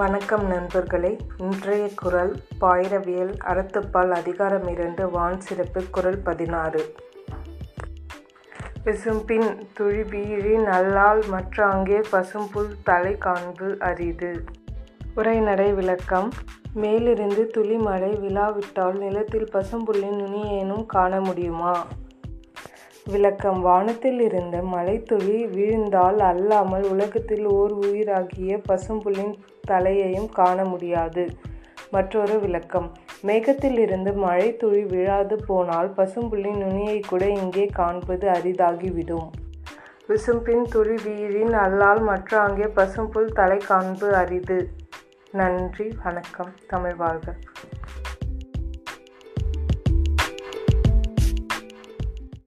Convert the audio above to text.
வணக்கம் நண்பர்களே. இன்றைய குரல் பாயிரவியல் அறத்துப்பால் அதிகாரம் இரண்டு வான் சிறப்பு குரல் பதினாறு. விசும்பின் துழிபீழி நல்லால் மற்றாங்கே பசும்புல் தலை காண்பு அரிது. உரைநடை விளக்கம். மேலிருந்து துளிமழை விழாவிட்டால் நிலத்தில் பசும்புல்லின் நுனியேனும் காண முடியுமா? விளக்கம். வானத்தில் இருந்த மலைத்துளி வீழ்ந்தால் அல்லாமல் உலகத்தில் ஓர் உயிராகிய பசும்புல்லின் தலையையும் காண முடியாது. மற்றொரு விளக்கம். மேகத்தில் இருந்து மழை துளி விழாது போனால் பசும்புல்லின் நுனியை கூட இங்கே காண்பது அரிதாகிவிடும். விசும்பின் துளி வீழின் அல்லால் மற்ற அங்கே பசும்புல் தலை காண்பு அரிது. நன்றி வணக்கம். தமிழ் வாழ்க.